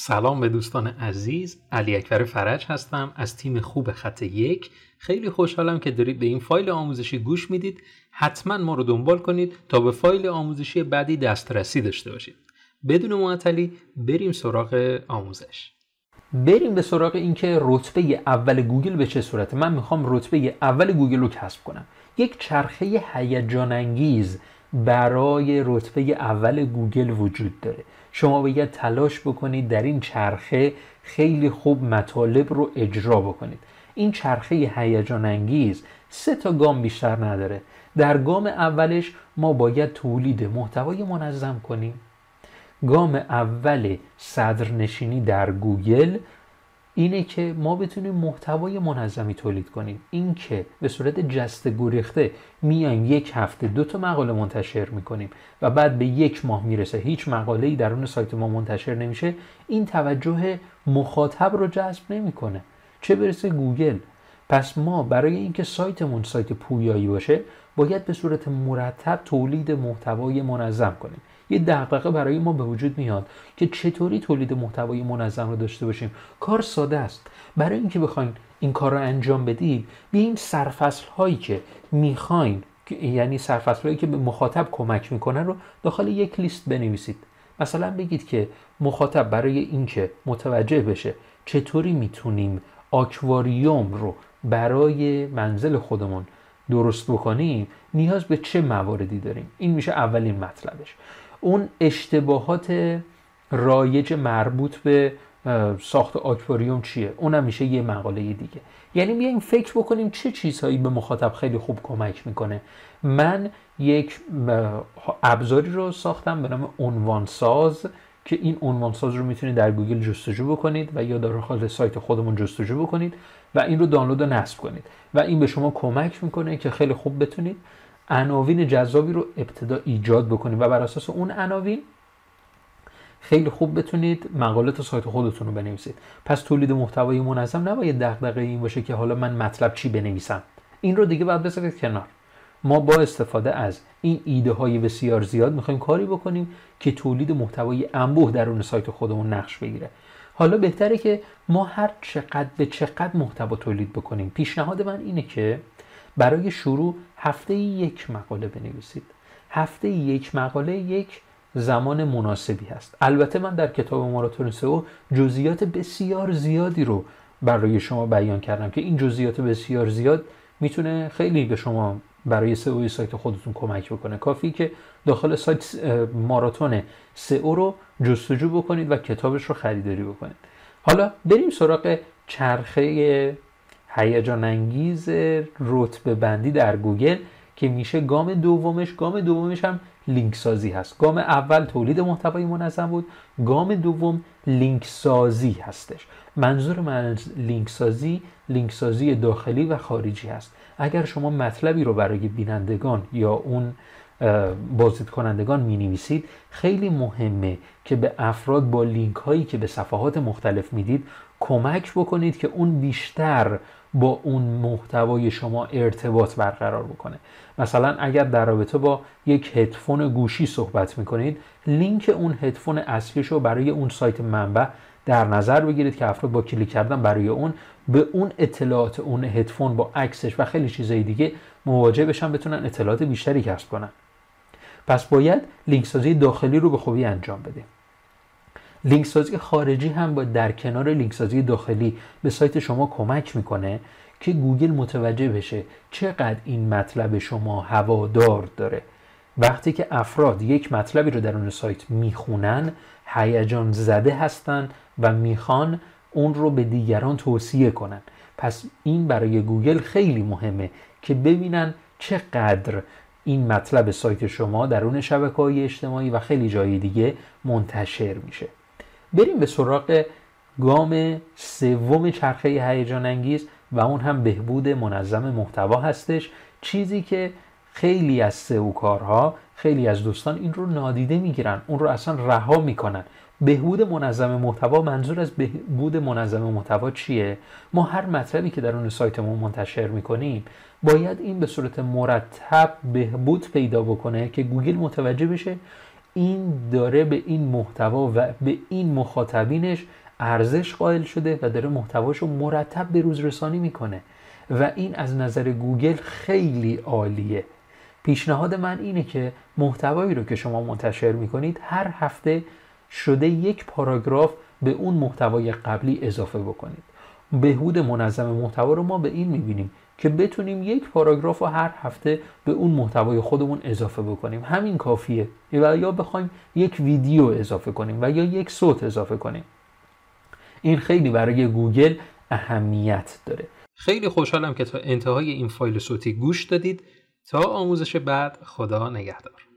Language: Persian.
سلام به دوستان عزیز علی اکبر فرج هستم از تیم خوب خط یک. خیلی خوشحالم که دارید به این فایل آموزشی گوش می‌دید. حتما ما رو دنبال کنید تا به فایل آموزشی بعدی دسترسی داشته باشید. بدون معطلی بریم سراغ آموزش. بریم به سراغ اینکه رتبه اول گوگل به چه صورته. من می‌خوام رتبه اول گوگل رو کسب کنم. یک چرخه هیجان انگیز برای رتبه اول گوگل وجود داره. شما باید تلاش بکنید در این چرخه خیلی خوب مطالب رو اجرا بکنید. این چرخه هیجان انگیز سه تا گام بیشتر نداره. در گام اولش ما باید تولید محتوای منظم کنیم. گام اول صدرنشینی در گوگل اینه که ما بتونیم محتوای منظمی تولید کنیم. این که به صورت جست گریخته میایم یک هفته دو تا مقاله منتشر می‌کنیم و بعد به یک ماه می‌رسه هیچ مقاله ای درون سایت ما منتشر نمیشه این توجه مخاطب رو جذب نمی‌کنه. چه برسه گوگل؟ پس ما برای اینکه سایتمون سایت پویایی باشه باید به صورت مرتب تولید محتوای منظم کنیم. یه دغدغه برای ما به وجود میاد که چطوری تولید محتوای منظم رو داشته باشیم. کار ساده است. برای اینکه بخواین این کار رو انجام بدید این سرفصل هایی که می‌خواین یعنی سرفصل هایی که به مخاطب کمک می‌کنن رو داخل یک لیست بنویسید. مثلا بگید که مخاطب برای اینکه متوجه بشه چطوری می‌تونیم آکواریوم رو برای منزل خودمون درست بکنیم نیاز به چه مواردی داریم؟ این میشه اولین مطلبش. اون اشتباهات رایج مربوط به ساخت آکواریوم چیه؟ اونم میشه یه مقاله دیگه. یعنی بیایم فکر بکنیم چه چیزهایی به مخاطب خیلی خوب کمک می‌کنه. من یک ابزاری رو ساختم به نام عنوان ساز که این عنوان ساز رو می‌تونید در گوگل جستجو بکنید و یا داخل سایت خودمون جستجو بکنید و این رو دانلود و نصب کنید. و این به شما کمک می‌کنه که خیلی خوب بتونید عناوین جذابی رو ابتدا ایجاد بکنید و بر اساس اون عناوین خیلی خوب بتونید مقالات سایت خودتون رو بنویسید. پس تولید محتوای منظم نباید دغدغه این باشه که حالا من مطلب چی بنویسم. این رو دیگه باید بذارید کنار. ما با استفاده از این ایده های بسیار زیاد می‌خوایم کاری بکنیم که تولید محتوای انبوه درون سایت خودمون نقش بگیره. حالا بهتره که ما هر چقدر به چقدر محتوا تولید بکنیم. پیشنهاد من اینه که برای شروع هفته یک مقاله بنویسید. هفته یک مقاله یک زمان مناسبی هست. البته من در کتاب ماراتون سئو جزئیات بسیار زیادی رو برای شما بیان کردم که این جزئیات بسیار زیاد می‌تونه خیلی به شما برای سئو سایت خودتون کمک بکنه. کافی که داخل سایت ماراتون سئو رو جستجو بکنید و کتابش رو خریداری بکنید. حالا بریم سراغ چرخه هیجان انگیز رتبه بندی در گوگل که میشه گام دومش گام دومش هم لینک سازی هست. گام اول تولید محتوای منظم بود گام دوم لینک سازی هستش. منظور من از لینک سازی لینک سازی داخلی و خارجی هست. اگر شما مطلبی رو برای بینندگان یا اون بازدید کنندگان می نویسید خیلی مهمه که به افراد با لینک هایی که به صفحات مختلف می‌دید کمک بکنید که اون بیشتر با اون محتوای شما ارتباط برقرار بکنه. مثلا اگر در رابطه با یک هدفون گوشی صحبت می‌کنید لینک اون هدفون اصلیش رو برای اون سایت منبع در نظر بگیرید که افراد با کلیک کردن برای اون به اون اطلاعات اون هدفون با عکسش و خیلی چیزای دیگه مواجه بشن بتونن اطلاعات بیشتری کسب کنن. پس باید لینک سازی داخلی رو به خوبی انجام بدیم. لینک سازی خارجی هم با در کنار لینک سازی داخلی به سایت شما کمک می‌کنه که گوگل متوجه بشه چقدر این مطلب شما هوادار داره. وقتی که افراد یک مطلبی رو در اون سایت می‌خونن هیجان زده هستن و می‌خوان اون رو به دیگران توصیه کنن. پس این برای گوگل خیلی مهمه که ببینن چقدر این مطلب سایت شما درون شبکه های اجتماعی و خیلی جای دیگه منتشر میشه. بریم به سراغ گام سوم چرخه هیجان انگیز و اون هم بهبود منظم محتوا هستش. چیزی که خیلی از سئو کارها خیلی از دوستان این رو نادیده می‌گیرن اون رو اصلا رها می‌کنن. بهبود منظم محتوا منظور از بهبود منظم محتوا چیه؟ ما هر مطلبی که در اون سایتمون منتشر می‌کنیم باید این به صورت مرتب بهبود پیدا بکنه که گوگل متوجه بشه این داره به این محتوا و به این مخاطبینش ارزش قائل شده و داره محتواشو مرتب به روز رسانی می‌کنه. و این از نظر گوگل خیلی عالیه. پیشنهاد من اینه که محتوایی رو که شما منتشر می‌کنید هر هفته شده یک پاراگراف به اون محتوای قبلی اضافه بکنید. بهود منظم محتوا رو ما به این می‌بینیم که بتونیم یک پاراگراف رو هر هفته به اون محتوای خودمون اضافه بکنیم. همین کافیه. و یا بخوایم یک ویدیو اضافه کنیم و یا یک صوت اضافه کنیم. این خیلی برای گوگل اهمیت داره. خیلی خوشحالم که تا انتهای این فایل صوتی گوش دادید. تا آموزش بعد خدا نگهدار.